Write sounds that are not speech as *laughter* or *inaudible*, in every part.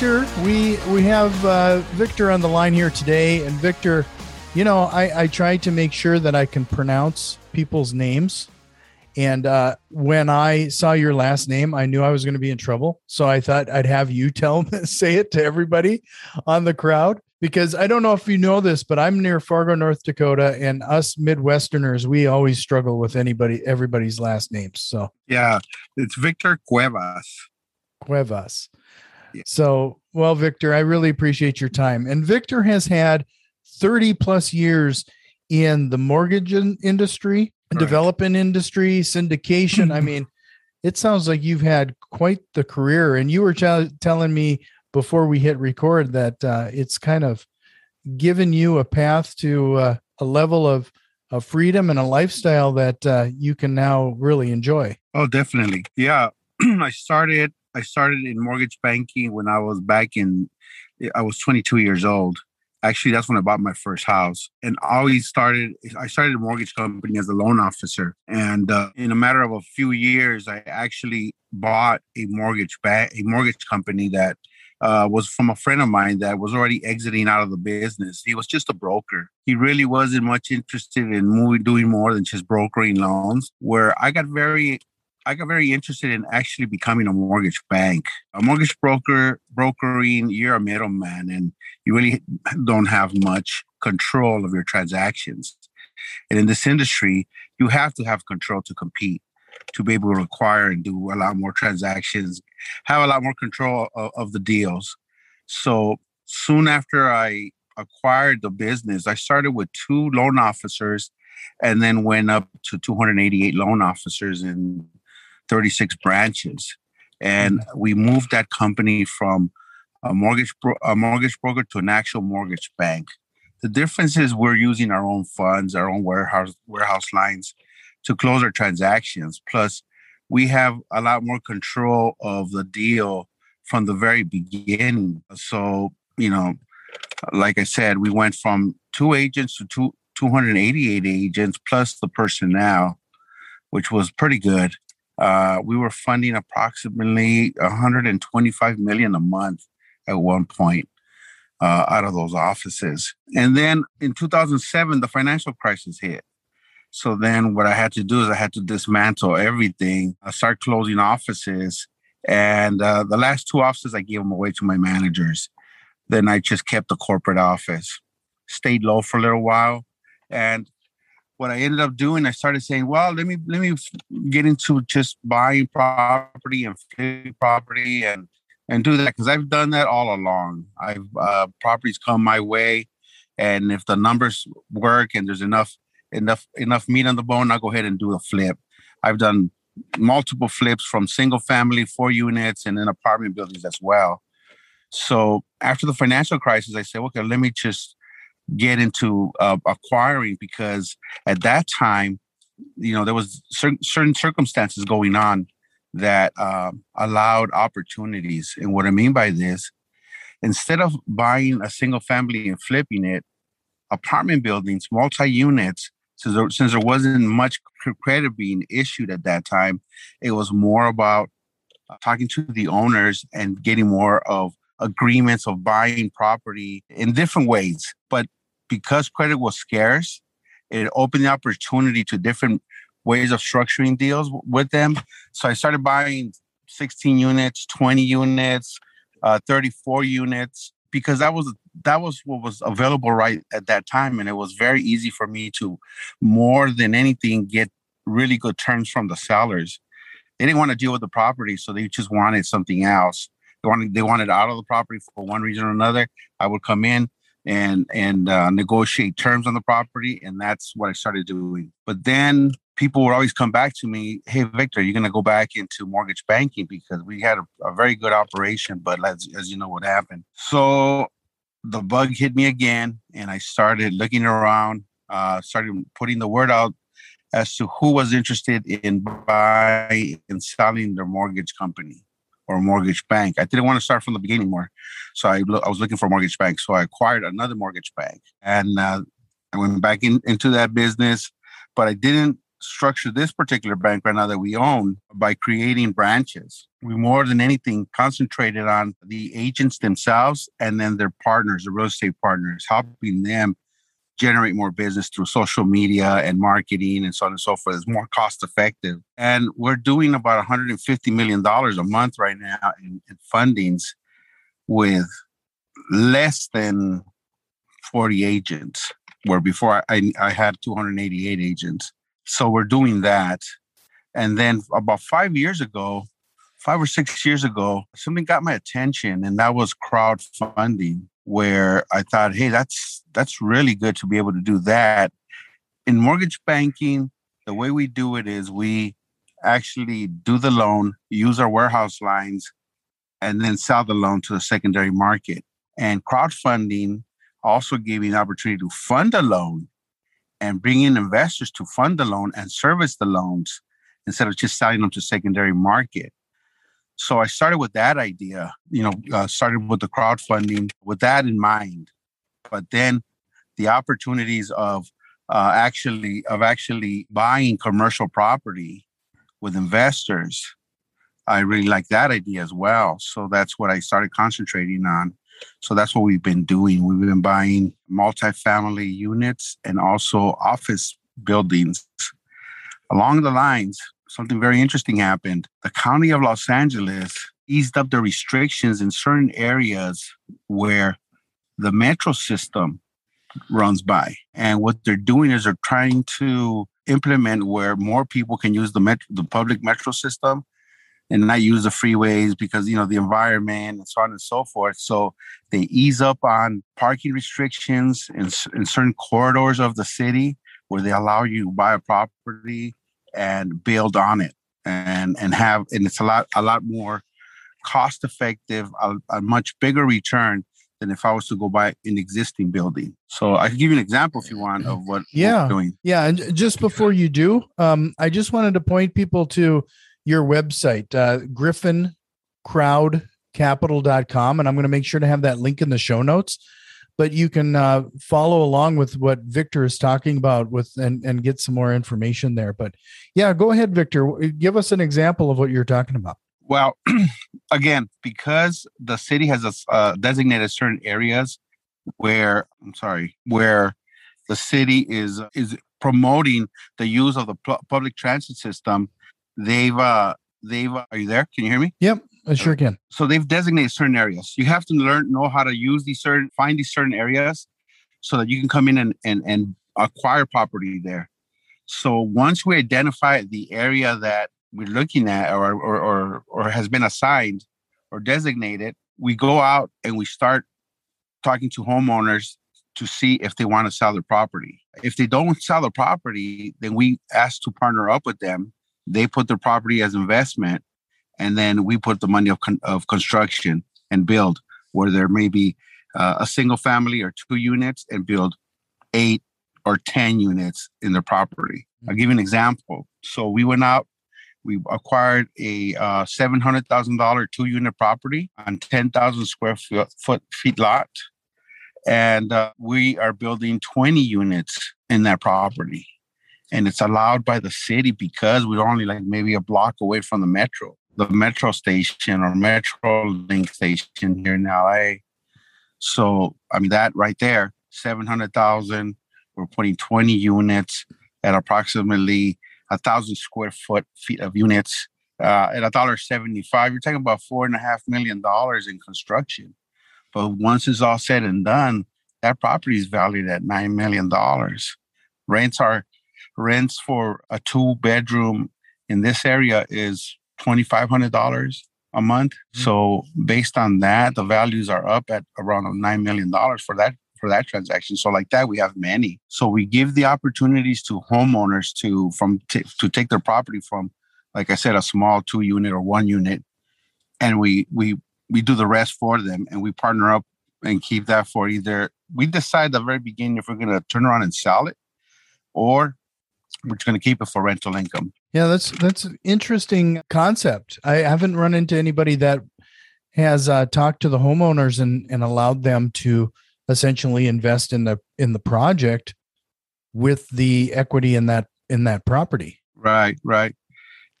Victor, we we have uh, Victor on the line here today, and Victor, you know, I I try to make sure that I can pronounce people's names, and uh, when I saw your last name, I knew I was going to be in trouble, so I thought I'd have you *laughs* tell say it to everybody on the crowd because I don't know if you know this, but I'm near Fargo, North Dakota, and us Midwesterners, we always struggle with anybody everybody's last names. So yeah, it's Victor Cuevas. Cuevas. So, well, Victor, I really appreciate your time. And Victor has had 30 plus years in the mortgage industry, Correct. development industry, syndication. I *laughs* mean, it sounds like you've had quite the career. And you were t- telling me before we hit record that uh, it's kind of given you a path to uh, a level of, of freedom and a lifestyle that uh, you can now really enjoy. Oh, definitely. Yeah. *clears throat* I started I started in mortgage banking when I was back in, I was 22 years old. Actually, that's when I bought my first house. And I always started, I started a mortgage company as a loan officer. And uh, in a matter of a few years, I actually bought a mortgage bank, a mortgage company that uh, was from a friend of mine that was already exiting out of the business. He was just a broker. He really wasn't much interested in doing more than just brokering loans. Where I got very I got very interested in actually becoming a mortgage bank. A mortgage broker, brokering, you're a middleman and you really don't have much control of your transactions. And in this industry, you have to have control to compete, to be able to acquire and do a lot more transactions, have a lot more control of, of the deals. So soon after I acquired the business, I started with two loan officers and then went up to 288 loan officers in 36 branches. And we moved that company from a mortgage bro- a mortgage broker to an actual mortgage bank. The difference is we're using our own funds, our own warehouse warehouse lines to close our transactions. Plus, we have a lot more control of the deal from the very beginning. So, you know, like I said, we went from two agents to two, 288 agents plus the personnel, which was pretty good uh, we were funding approximately 125 million a month at one point uh, out of those offices. And then in 2007, the financial crisis hit. So then what I had to do is I had to dismantle everything, I start closing offices. And uh, the last two offices, I gave them away to my managers. Then I just kept the corporate office, stayed low for a little while. And what I ended up doing, I started saying, well, let me let me get into just buying property and flipping property and and do that because I've done that all along. I've uh, properties come my way, and if the numbers work and there's enough enough enough meat on the bone, I'll go ahead and do a flip. I've done multiple flips from single family, four units, and then apartment buildings as well. So after the financial crisis, I said, okay, let me just get into uh, acquiring because at that time, you know, there was certain, certain circumstances going on that uh, allowed opportunities. And what I mean by this, instead of buying a single family and flipping it, apartment buildings, multi units, since there, since there wasn't much credit being issued at that time, it was more about uh, talking to the owners and getting more of agreements of buying property in different ways. But because credit was scarce, it opened the opportunity to different ways of structuring deals with them. So I started buying 16 units, 20 units, uh, 34 units because that was that was what was available right at that time and it was very easy for me to more than anything get really good terms from the sellers they didn't want to deal with the property so they just wanted something else they wanted they wanted out of the property for one reason or another i would come in and and uh, negotiate terms on the property, and that's what I started doing. But then people would always come back to me, "Hey, Victor, you're going to go back into mortgage banking because we had a, a very good operation, but as, as you know, what happened." So the bug hit me again, and I started looking around, uh, started putting the word out as to who was interested in buying and selling their mortgage company or mortgage bank. I didn't want to start from the beginning more, so I, I was looking for a mortgage bank. So I acquired another mortgage bank, and uh, I went back in, into that business, but I didn't structure this particular bank right now that we own by creating branches. We more than anything concentrated on the agents themselves and then their partners, the real estate partners, helping them generate more business through social media and marketing and so on and so forth. It's more cost effective. And we're doing about $150 million a month right now in, in fundings with less than 40 agents, where before I, I had 288 agents. So we're doing that. And then about five years ago, five or six years ago, something got my attention, and that was crowdfunding where I thought, hey, that's that's really good to be able to do that. In mortgage banking, the way we do it is we actually do the loan, use our warehouse lines, and then sell the loan to the secondary market. And crowdfunding also gave me an opportunity to fund a loan and bring in investors to fund the loan and service the loans instead of just selling them to secondary market. So I started with that idea, you know, uh, started with the crowdfunding with that in mind. But then the opportunities of uh, actually of actually buying commercial property with investors, I really like that idea as well. So that's what I started concentrating on. So that's what we've been doing. We've been buying multifamily units and also office buildings along the lines something very interesting happened. The county of Los Angeles eased up the restrictions in certain areas where the metro system runs by. And what they're doing is they're trying to implement where more people can use the metro, the public metro system and not use the freeways because you know the environment and so on and so forth. So they ease up on parking restrictions in, in certain corridors of the city where they allow you to buy a property and build on it and and have and it's a lot a lot more cost effective a, a much bigger return than if I was to go buy an existing building. So I can give you an example if you want of what yeah doing. Yeah, and just before you do, um, I just wanted to point people to your website, uh, griffincrowdcapital.com, and I'm going to make sure to have that link in the show notes but you can uh, follow along with what Victor is talking about with and, and get some more information there. But yeah, go ahead, Victor. Give us an example of what you're talking about. Well, *clears throat* again, because the city has a, uh, designated certain areas where I'm sorry, where the city is is promoting the use of the public transit system. They've uh, they've. Uh, are you there? Can you hear me? Yep. I sure can. So they've designated certain areas. You have to learn, know how to use these certain, find these certain areas so that you can come in and, and, and acquire property there. So once we identify the area that we're looking at or, or, or, or has been assigned or designated, we go out and we start talking to homeowners to see if they want to sell their property. If they don't sell the property, then we ask to partner up with them. They put their property as investment and then we put the money of, con- of construction and build where there may be uh, a single family or two units and build eight or 10 units in the property. I'll give you an example. So we went out, we acquired a uh, $700,000 two unit property on 10,000 square foot, foot, feet lot. And uh, we are building 20 units in that property. And it's allowed by the city because we're only like maybe a block away from the metro the metro station or metro link station here in LA. So I mean that right there, seven hundred thousand. We're putting twenty units at approximately a thousand square foot feet of units uh, at a dollar seventy five. You're talking about four and a half million dollars in construction. But once it's all said and done, that property is valued at nine million dollars. Rents are rents for a two bedroom in this area is $2,500 a month. Mm-hmm. So based on that, the values are up at around $9 million for that for that transaction. So like that, we have many. So we give the opportunities to homeowners to from t- to take their property from, like I said, a small two unit or one unit, and we we we do the rest for them, and we partner up and keep that for either we decide the very beginning if we're going to turn around and sell it or we're just going to keep it for rental income. Yeah, that's that's an interesting concept. I haven't run into anybody that has uh, talked to the homeowners and and allowed them to essentially invest in the in the project with the equity in that in that property. Right, right.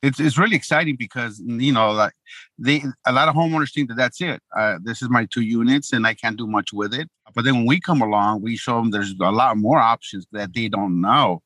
It's it's really exciting because you know like they a lot of homeowners think that that's it. Uh, this is my two units and I can't do much with it. But then when we come along, we show them there's a lot more options that they don't know.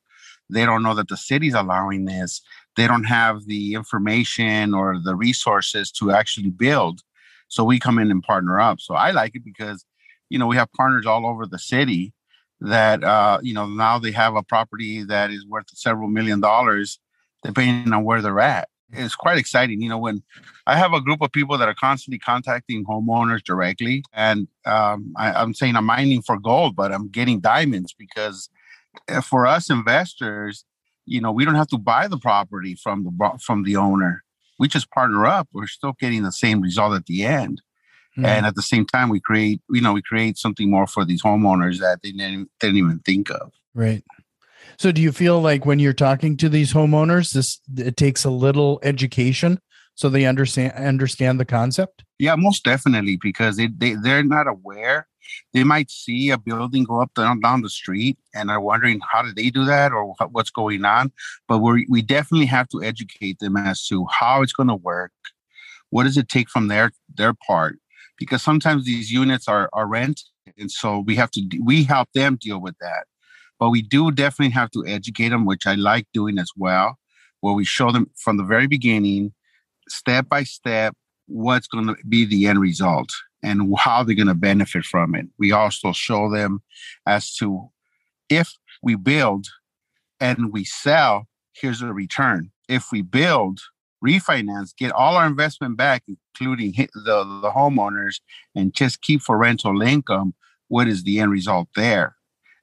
They don't know that the city's allowing this. They don't have the information or the resources to actually build. So we come in and partner up. So I like it because, you know, we have partners all over the city that, uh, you know, now they have a property that is worth several million dollars, depending on where they're at. It's quite exciting. You know, when I have a group of people that are constantly contacting homeowners directly, and um, I, I'm saying I'm mining for gold, but I'm getting diamonds because for us investors, you know, we don't have to buy the property from the from the owner. We just partner up. We're still getting the same result at the end. Mm-hmm. And at the same time, we create, you know, we create something more for these homeowners that they didn't, didn't even think of. Right. So do you feel like when you're talking to these homeowners, this it takes a little education so they understand understand the concept? Yeah, most definitely because they, they they're not aware they might see a building go up down, down the street and are wondering how did they do that or what's going on. But we we definitely have to educate them as to how it's going to work. What does it take from their their part? Because sometimes these units are are rent, and so we have to we help them deal with that. But we do definitely have to educate them, which I like doing as well, where we show them from the very beginning, step by step, what's going to be the end result and how they're going to benefit from it. We also show them as to if we build and we sell, here's a return. If we build, refinance, get all our investment back, including the, the homeowners, and just keep for rental income, what is the end result there?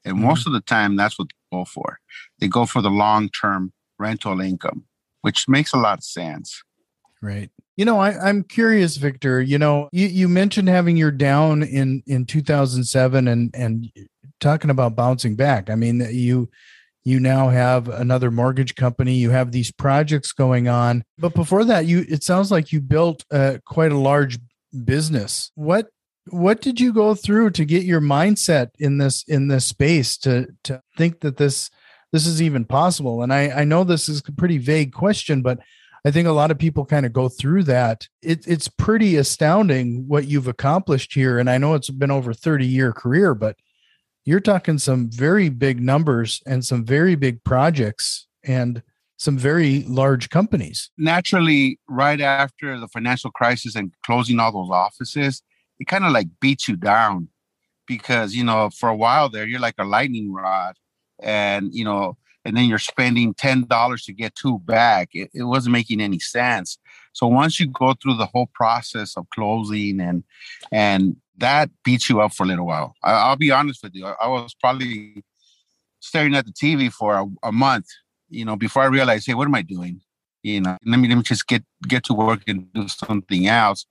And mm-hmm. most of the time, that's what they go for. They go for the long term rental income, which makes a lot of sense. Right. You know, I, I'm curious, Victor. You know, you, you mentioned having your down in in 2007 and and talking about bouncing back. I mean, you you now have another mortgage company. You have these projects going on, but before that, you it sounds like you built uh, quite a large business. What what did you go through to get your mindset in this in this space to to think that this this is even possible? And I I know this is a pretty vague question, but I think a lot of people kind of go through that. It, it's pretty astounding what you've accomplished here. And I know it's been over 30 year career, but you're talking some very big numbers and some very big projects and some very large companies. Naturally, right after the financial crisis and closing all those offices, it kind of like beats you down because, you know, for a while there, you're like a lightning rod. And, you know, and then you're spending ten dollars to get two back. It, it, wasn't making any sense. So once you go through the whole process of closing and and that beats you up for a little while. I, will be honest with you. I, I, was probably staring at the TV for a, a, month, you know, before I realized, hey, what am I doing? You know, let me let me just get get to work and do something else.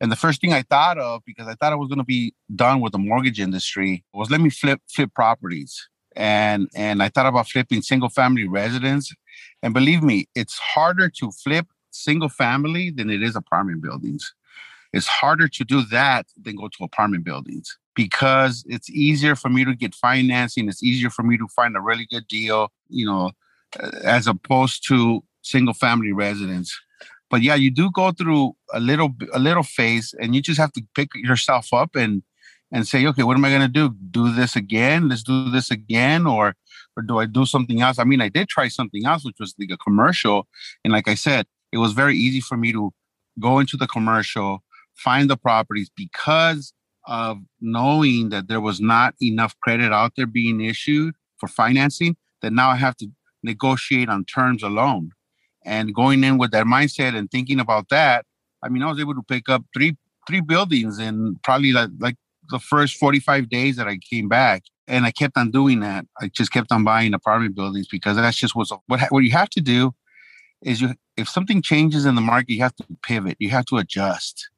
And the first thing I thought of, because I thought I was going to be done with the mortgage industry, was let me flip flip properties and and I thought about flipping single family residence. And believe me, it's harder to flip single family than it is apartment buildings. It's harder to do that than go to apartment buildings because it's easier for me to get financing. It's easier for me to find a really good deal, you know, as opposed to single family residence. But yeah, you do go through a little a little phase, and you just have to pick yourself up and and say, okay, what am I going to do? Do this again? Let's do this again, or or do I do something else? I mean, I did try something else, which was like a commercial, and like I said, it was very easy for me to go into the commercial, find the properties because of knowing that there was not enough credit out there being issued for financing. That now I have to negotiate on terms alone, and going in with that mindset and thinking about that, I mean, I was able to pick up three three buildings in probably like, like the first 45 days that I came back. And I kept on doing that. I just kept on buying apartment buildings because that's just what's what what you have to do is you if something changes in the market, you have to pivot, you have to adjust.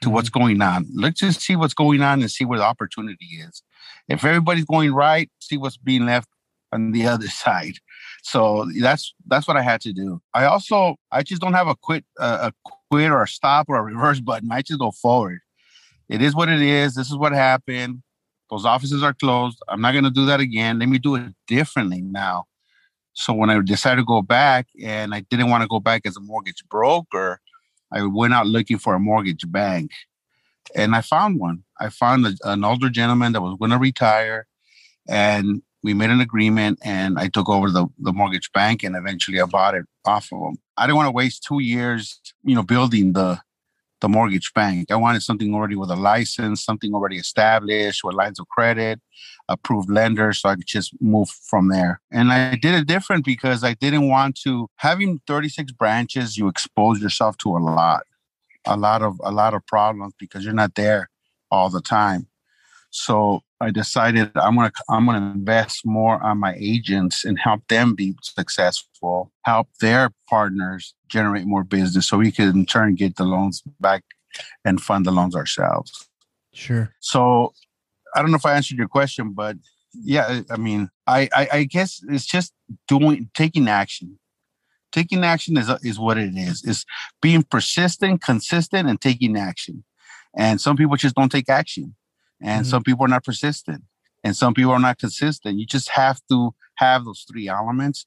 to what's mm-hmm. going on. Let's just see what's going on and see where the opportunity is. If everybody's going right, see what's being left on the *laughs* other side. So that's that's what I had to do. I also I just don't have a quit uh, a quit or a stop or a reverse button. I just go forward. It is what it is. This is what happened. Those offices are closed. I'm not going to do that again. Let me do it differently now. So when I decided to go back and I didn't want to go back as a mortgage broker, I went out looking for a mortgage bank and I found one. I found a, an older gentleman that was going to retire and we made an agreement and I took over the, the mortgage bank and eventually I bought it off of him. I didn't want to waste two years, you know, building the the mortgage bank. I wanted something already with a license, something already established with lines of credit, approved lender, so I could just move from there. And I did it different because I didn't want to having 36 branches, you expose yourself to a lot, a lot of a lot of problems because you're not there all the time. So I decided I'm gonna I'm gonna invest more on my agents and help them be successful, help their partners generate more business, so we can in turn get the loans back and fund the loans ourselves. Sure. So I don't know if I answered your question, but yeah, I mean, I I, I guess it's just doing taking action. Taking action is is what it is. It's being persistent, consistent, and taking action. And some people just don't take action and mm-hmm. some people are not persistent and some people are not consistent. You just have to have those three elements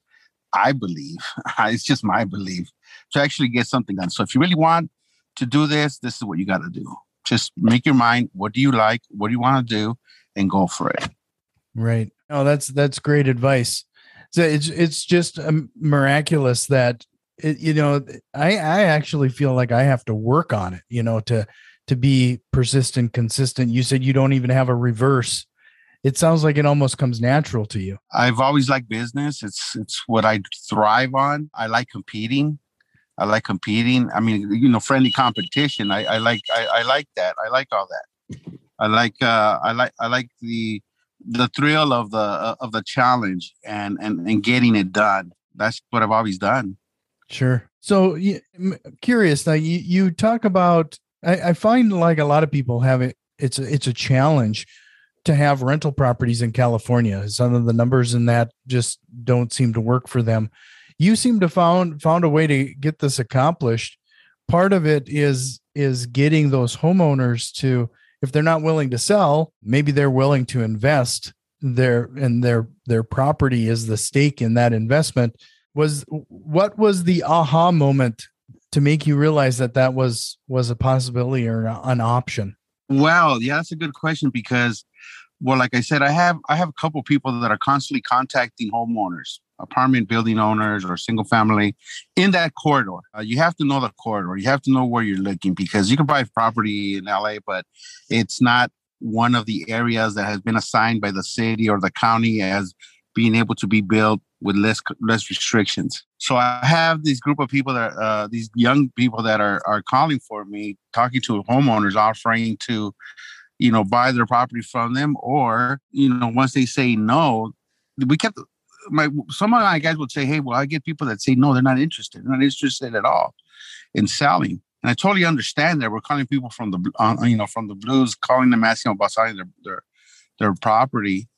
i believe. *laughs* It's just my belief to actually get something done. So if you really want to do this this is what you got to do. Just make your mind what do you like? What do you want to do? And go for it. Right. Oh that's that's great advice. So it's it's just um, miraculous that it, you know i i actually feel like i have to work on it you know to to be persistent, consistent. You said you don't even have a reverse. It sounds like it almost comes natural to you. I've always liked business. It's it's what I thrive on. I like competing. I like competing. I mean, you know, friendly competition. I, I like I, I like that. I like all that. I like uh I like I like the the thrill of the uh, of the challenge and and and getting it done. That's what I've always done. Sure. So, I'm curious now. You you talk about I, I find like a lot of people have it. It's a, it's a challenge to have rental properties in California. Some of the numbers in that just don't seem to work for them. You seem to found found a way to get this accomplished. Part of it is is getting those homeowners to, if they're not willing to sell, maybe they're willing to invest their and their their property is the stake in that investment. Was what was the aha moment to make you realize that that was was a possibility or an option? Well, yeah, that's a good question because, well, like I said, I have I have a couple people that are constantly contacting homeowners, apartment building owners, or single family in that corridor. Uh, you have to know the corridor. You have to know where you're looking because you can buy property in LA, but it's not one of the areas that has been assigned by the city or the county as being able to be built with less less restrictions. So I have this group of people that uh, these young people that are are calling for me, talking to homeowners, offering to, you know, buy their property from them, or you know, once they say no, we kept my some of my guys would say, hey, well, I get people that say no, they're not interested, they're not interested at all in selling. And I totally understand that we're calling people from the, uh, you know, from the blues, calling them asking about selling their their their property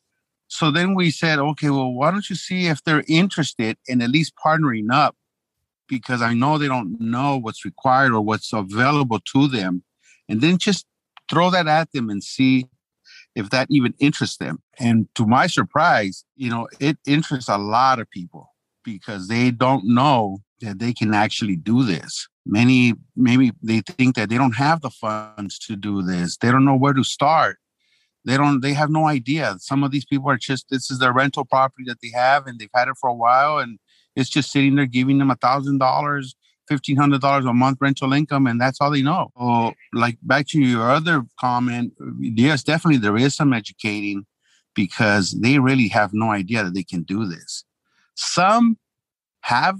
so then we said, okay, well, why don't you see if they're interested in at least partnering up? Because I know they don't know what's required or what's available to them. And then just throw that at them and see if that even interests them. And to my surprise, you know, it interests a lot of people because they don't know that they can actually do this. Many, maybe they think that they don't have the funds to do this. They don't know where to start they don't they have no idea. Some of these people are just this is their rental property that they have and they've had it for a while and it's just sitting there giving them a thousand dollars fifteen hundred dollars a month rental income and that's all they know. So like back to your other comment yes definitely there is some educating because they really have no idea that they can do this. Some have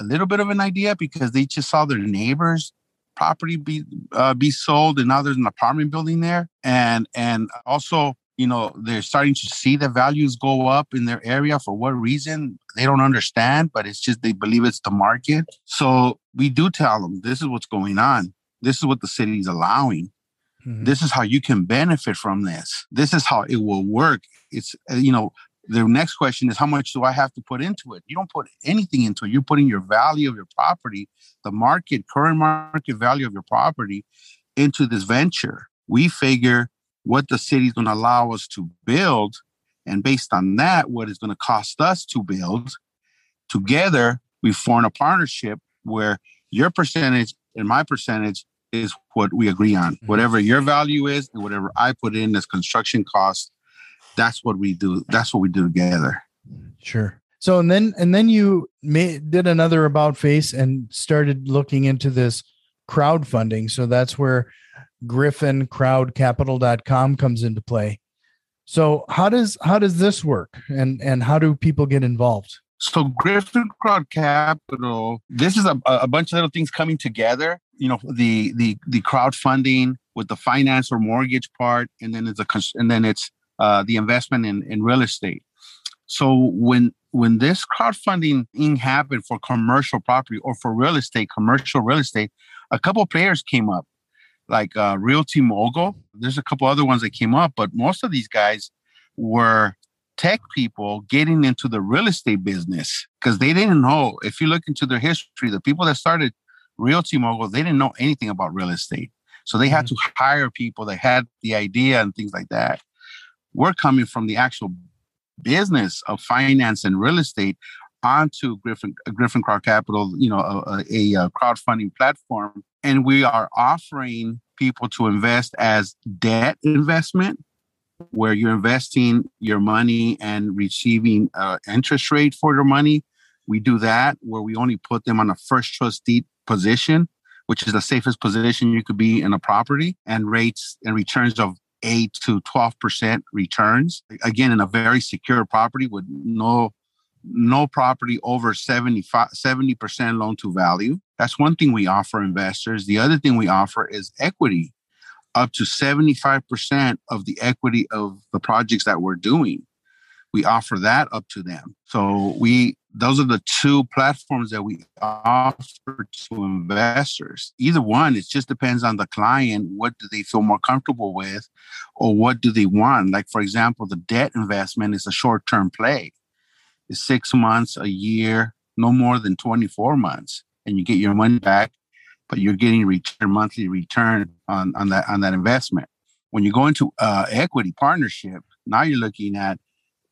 a little bit of an idea because they just saw their neighbors property be uh, be sold, and now there's an apartment building there, and and also you know they're starting to see the values go up in their area for what reason they don't understand but it's just they believe it's the market so we do tell them this is what's going on This is what the city is allowing. Mm-hmm. This is how you can benefit from this. This is how it will work. It's, uh, you know, the next question is how much do I have to put into it? You don't put anything into it. You're putting your value of your property, the market, current market value of your property into this venture. We figure what the city's going to allow us to build. And based on that, what is going to cost us to build. Together, we form a partnership where your percentage and my percentage is what we agree on. Mm-hmm. Whatever your value is and whatever I put in as construction costs, that's what we do. That's what we do together. Sure. So and then and then you made, did another about face and started looking into this crowdfunding. So that's where griffincrowdcapital.com comes into play. So how does how does this work and and how do people get involved? So Griffin Crowd Capital, this is a, a bunch of little things coming together. You know, the the the crowdfunding with the finance or mortgage part, and then it's a and then it's uh, the investment in, in real estate. So when when this crowdfunding thing happened for commercial property or for real estate, commercial real estate, a couple players came up, like uh, Realty Mogul. There's a couple other ones that came up, but most of these guys were tech people getting into the real estate business because they didn't know. If you look into their history, the people that started Realty Mogul, they didn't know anything about real estate. So they had mm-hmm. to hire people that had the idea and things like that. We're coming from the actual business of finance and real estate onto Griffin Griffin Crowd Capital, you know, a, a, a crowdfunding platform, and we are offering people to invest as debt investment where you're investing your money and receiving uh, interest rate for your money. We do that where we only put them on a first trust deed position, which is the safest position you could be in a property, and rates and returns of 8 to 12% returns. Again, in a very secure property with no no property over 75 70% loan to value. That's one thing we offer investors. The other thing we offer is equity up to 75% of the equity of the projects that we're doing. We offer that up to them. So we those are the two platforms that we offer to investors. Either one, it just depends on the client. What do they feel more comfortable with, or what do they want? Like, for example, the debt investment is a short term play, it's six months, a year, no more than 24 months, and you get your money back but you're getting return monthly return on, on that on that investment. When you go into uh, equity partnership, now you're looking at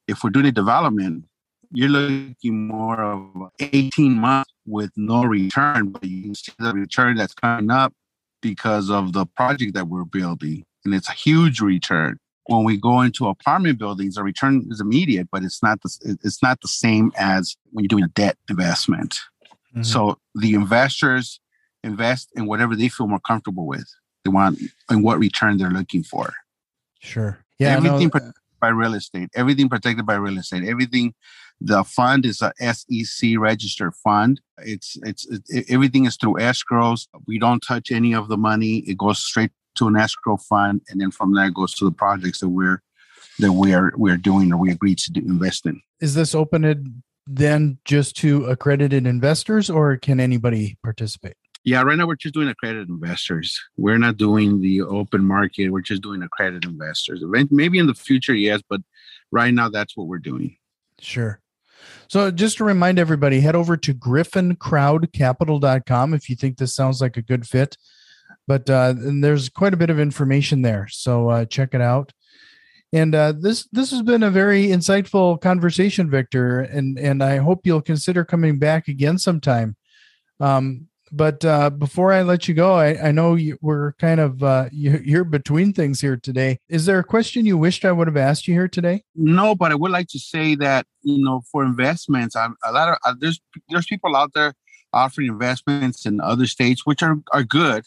if we're doing a development, you're looking more of 18 months with no return, but you see the return that's coming up because of the project that we're building, and it's a huge return. When we go into apartment buildings, the return is immediate, but it's not the it's not the same as when you're doing a debt investment. Mm-hmm. So the investors invest in whatever they feel more comfortable with. They want and what return they're looking for. Sure. Yeah. Everything protected by real estate. Everything protected by real estate. Everything. The fund is a SEC registered fund. It's it's it, everything is through escrows. We don't touch any of the money. It goes straight to an escrow fund, and then from there it goes to the projects that we're that we're we're doing or we agreed to do, invest in. Is this open then just to accredited investors, or can anybody participate? Yeah, right now we're just doing accredited investors. We're not doing the open market. We're just doing accredited investors. Maybe in the future, yes, but right now that's what we're doing. Sure. So just to remind everybody, head over to griffincrowdcapital.com if you think this sounds like a good fit. But uh, there's quite a bit of information there, so uh, check it out. And uh, this this has been a very insightful conversation, Victor, and and I hope you'll consider coming back again sometime. Um, but uh, before I let you go, I, I know you, we're kind of uh, you, are between things here today. Is there a question you wished I would have asked you here today? No, but I would like to say that you know for investments, I'm, a lot of uh, there's there's people out there offering investments in other states, which are are good.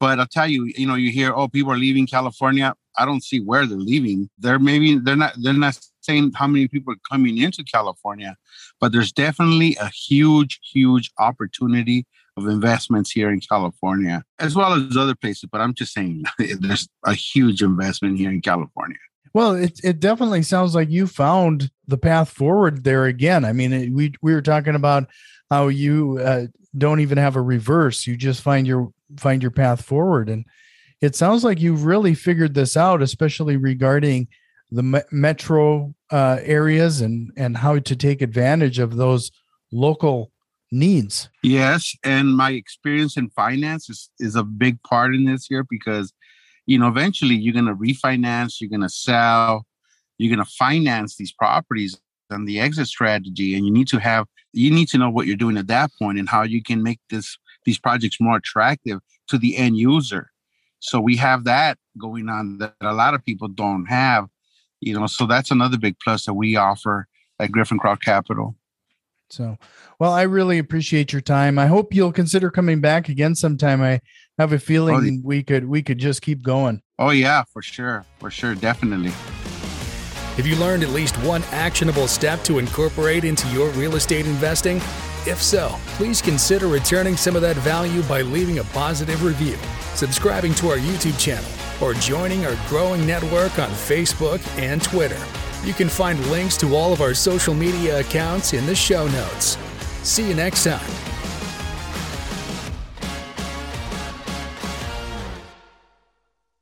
But I'll tell you, you know, you hear, oh, people are leaving California. I don't see where they're leaving. They're maybe they're not they're not saying how many people are coming into California, but there's definitely a huge, huge opportunity of investments here in California, as well as other places. But I'm just saying *laughs* there's a huge investment here in California. Well, it, it definitely sounds like you found the path forward there again. I mean, we we were talking about how you uh, don't even have a reverse; you just find your find your path forward. And it sounds like you've really figured this out, especially regarding the me- metro uh, areas and and how to take advantage of those local needs. Yes, and my experience in finance is, is a big part in this here because you know eventually you're going to refinance, you're going to sell, you're going to finance these properties and the exit strategy and you need to have you need to know what you're doing at that point and how you can make this these projects more attractive to the end user. So we have that going on that a lot of people don't have, you know. So that's another big plus that we offer at Griffin Crowd Capital. So, well, I really appreciate your time. I hope you'll consider coming back again sometime. I have a oh, feeling oh, we could we could just keep going. Oh yeah, for sure, for sure, definitely. Have you learned at least one actionable step to incorporate into your real estate investing? If so, please consider returning some of that value by leaving a positive review, subscribing to our YouTube channel, or joining our growing network on Facebook and Twitter. You can find links to all of our social media accounts in the show notes. See you next time.